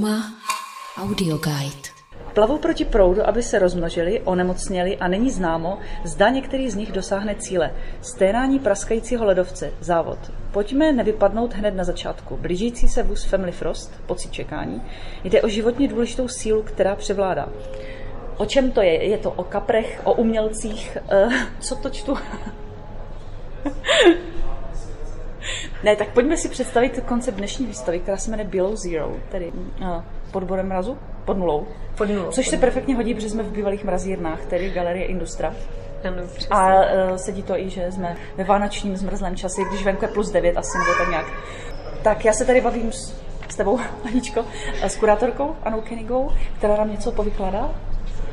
Trauma Audio Guide. Plavou proti proudu, aby se rozmnožili, onemocněli a není známo, zda některý z nich dosáhne cíle. Sténání praskajícího ledovce, závod. Pojďme nevypadnout hned na začátku. Blížící se vůz Family Frost, pocit čekání, jde o životně důležitou sílu, která převládá. O čem to je? Je to o kaprech, o umělcích? Uh, co to čtu? ne, tak pojďme si představit koncept dnešní výstavy, která se jmenuje Below Zero, tedy uh, pod bodem mrazu, pod nulou. Pod nulou. Což se perfektně hodí, protože jsme v bývalých mrazírnách, tedy Galerie Industra. Ano, přesně. A uh, sedí to i, že jsme ve vánočním zmrzlém čase, když venku je plus 9 asi nebo tak nějak. Tak já se tady bavím s, s tebou, Aničko, s kurátorkou Anou Kenigou, která nám něco povykládá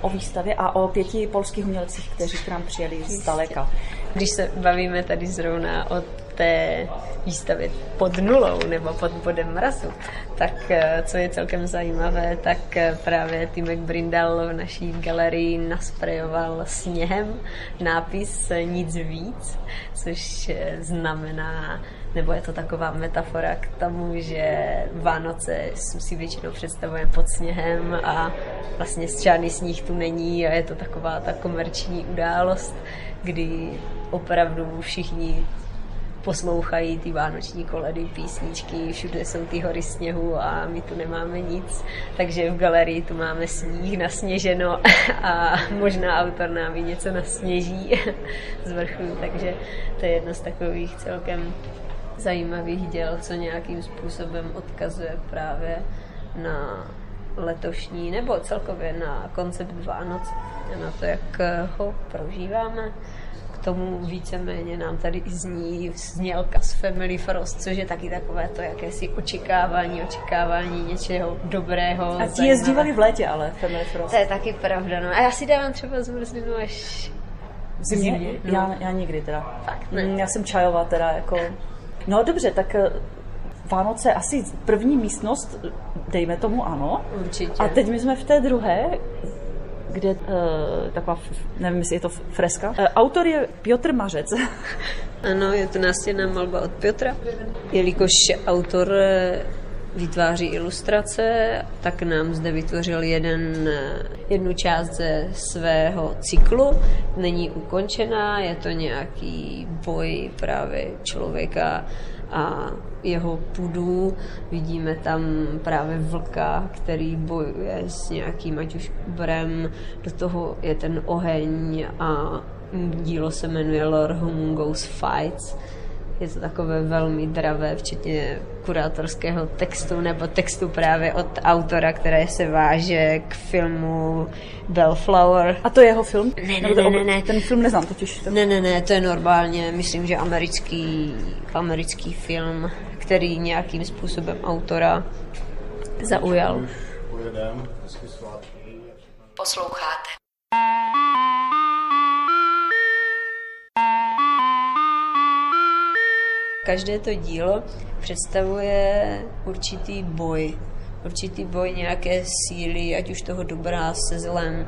o výstavě a o pěti polských umělcích, kteří k nám přijeli z daleka. Když se bavíme tady zrovna o té výstavě pod nulou nebo pod bodem mrazu, tak eh, co je celkem zajímavé, tak eh, právě Timek Brindal v naší galerii nasprejoval sněhem nápis Nic víc, což eh, znamená nebo je to taková metafora k tomu, že Vánoce si většinou představujeme pod sněhem a vlastně žádný sníh tu není a je to taková ta komerční událost, kdy opravdu všichni poslouchají ty vánoční koledy, písničky, všude jsou ty hory sněhu a my tu nemáme nic, takže v galerii tu máme sníh, nasněženo a možná autor nám i něco nasněží z vrchu, takže to je jedno z takových celkem zajímavých děl, co nějakým způsobem odkazuje právě na letošní nebo celkově na koncept Vánoc, na to, jak ho prožíváme. Tomu víceméně nám tady i zní znělka z Family Frost, což je taky takové to jakési očekávání, očekávání něčeho dobrého. A ti jezdívali v létě, ale Family Frost. To je taky pravda, no. A já si dávám třeba zmrzlinu až zimě. No. Já, já nikdy teda. Fakt ne. Já jsem čajová teda, jako No dobře, tak eh, Vánoce asi první místnost, dejme tomu ano. Určitě. A teď my jsme v té druhé, kde uh, taková, nevím, jestli je to freska. Uh, autor je Piotr Mařec. Ano, je to nástěnná malba od Piotra. Jelikož autor vytváří ilustrace, tak nám zde vytvořil jeden, jednu část ze svého cyklu. Není ukončená, je to nějaký boj právě člověka a jeho pudů. Vidíme tam právě vlka, který bojuje s nějakým ať už brem, do toho je ten oheň a dílo se jmenuje Lord Humungo's Fights je to takové velmi dravé, včetně kurátorského textu nebo textu právě od autora, které se váže k filmu Bellflower. A to je jeho film? Ne, ne, ne, ne, ne. Ten film neznám totiž. Ne, ne, ne, to je normálně, myslím, že americký, americký film, který nějakým způsobem autora zaujal. Posloucháte. Každé to dílo představuje určitý boj. Určitý boj nějaké síly, ať už toho dobrá se zlem,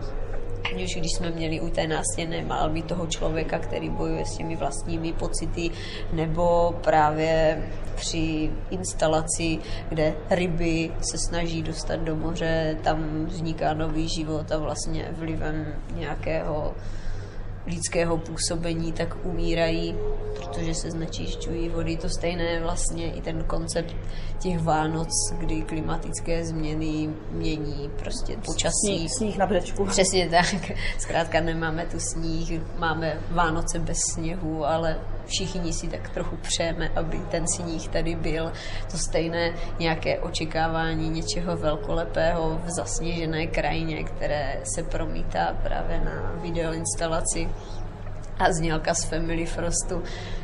ať už když jsme měli u té nástěnné malby toho člověka, který bojuje s těmi vlastními pocity, nebo právě při instalaci, kde ryby se snaží dostat do moře, tam vzniká nový život a vlastně vlivem nějakého lidského působení, tak umírají, protože se znečišťují vody. To stejné vlastně i ten koncept těch Vánoc, kdy klimatické změny mění prostě počasí. Sníh, sníh na břečku. Přesně tak. Zkrátka nemáme tu sníh, máme Vánoce bez sněhu, ale všichni si tak trochu přejeme, aby ten sníh tady byl. To stejné nějaké očekávání něčeho velkolepého v zasněžené krajině, které se promítá právě na videoinstalaci a znělka z Family Frostu.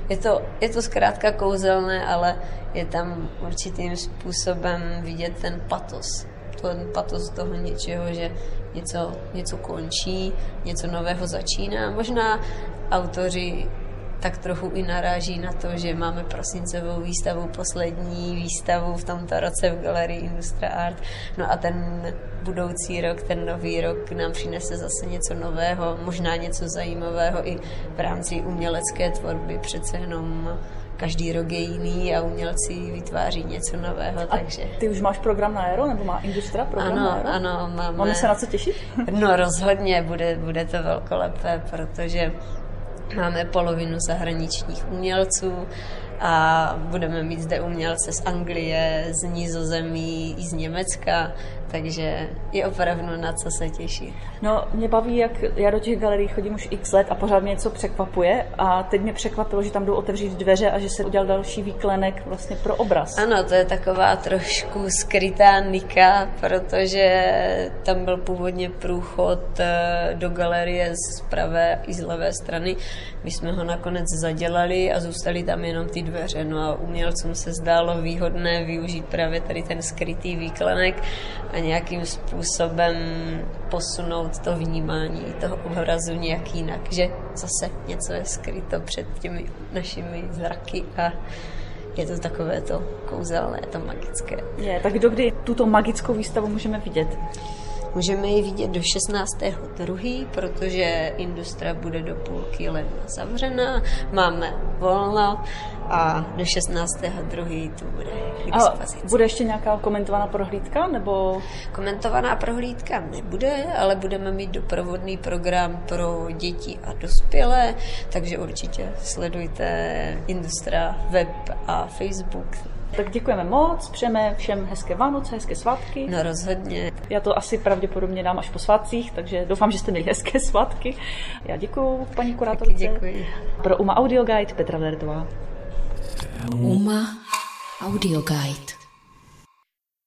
Je to, je to zkrátka kouzelné, ale je tam určitým způsobem vidět ten patos. Ten patos toho něčeho, že něco, něco končí, něco nového začíná. Možná autoři tak trochu i naráží na to, že máme prosincovou výstavu, poslední výstavu v tomto roce v Galerii Industra Art. No a ten budoucí rok, ten nový rok nám přinese zase něco nového, možná něco zajímavého i v rámci umělecké tvorby. Přece jenom každý rok je jiný a umělci vytváří něco nového, A takže... ty už máš program na Aero, nebo má Industra program na Ano, Aero? ano, máme... Máme se na co těšit? No rozhodně, bude, bude to velkolepé, protože máme polovinu zahraničních umělců a budeme mít zde umělce z Anglie, z Nizozemí i z Německa, takže je opravdu na co se těšit. No, mě baví, jak já do těch galerií chodím už x let a pořád mě něco překvapuje a teď mě překvapilo, že tam jdou otevřít dveře a že se udělal další výklenek vlastně pro obraz. Ano, to je taková trošku skrytá nika, protože tam byl původně průchod eh, do galerie z pravé i z levé strany. My jsme ho nakonec zadělali a zůstaly tam jenom ty dveře. No a umělcům se zdálo výhodné využít právě tady ten skrytý výklenek a nějakým způsobem posunout to vnímání toho obrazu nějak jinak, že zase něco je skryto před těmi našimi zraky a je to takové to kouzelné, to magické. Je, tak dokdy tuto magickou výstavu můžeme vidět? Můžeme ji vidět do 16.2., protože Industra bude do půlky ledna zavřená, máme volno a do 16.2. tu bude k A bude ještě nějaká komentovaná prohlídka, nebo Komentovaná prohlídka nebude, ale budeme mít doprovodný program pro děti a dospělé, takže určitě sledujte Industra web a Facebook. tak děkujeme moc, přejeme všem hezké Vánoce, hezké svátky. No rozhodně. Já to asi pravděpodobně dám až po svátcích, takže doufám, že jste měli hezké svátky. Já děkuji paní Taky kurátorce. děkuji. Pro UMA Audio Guide Petra Verdová. UMA Audio Guide.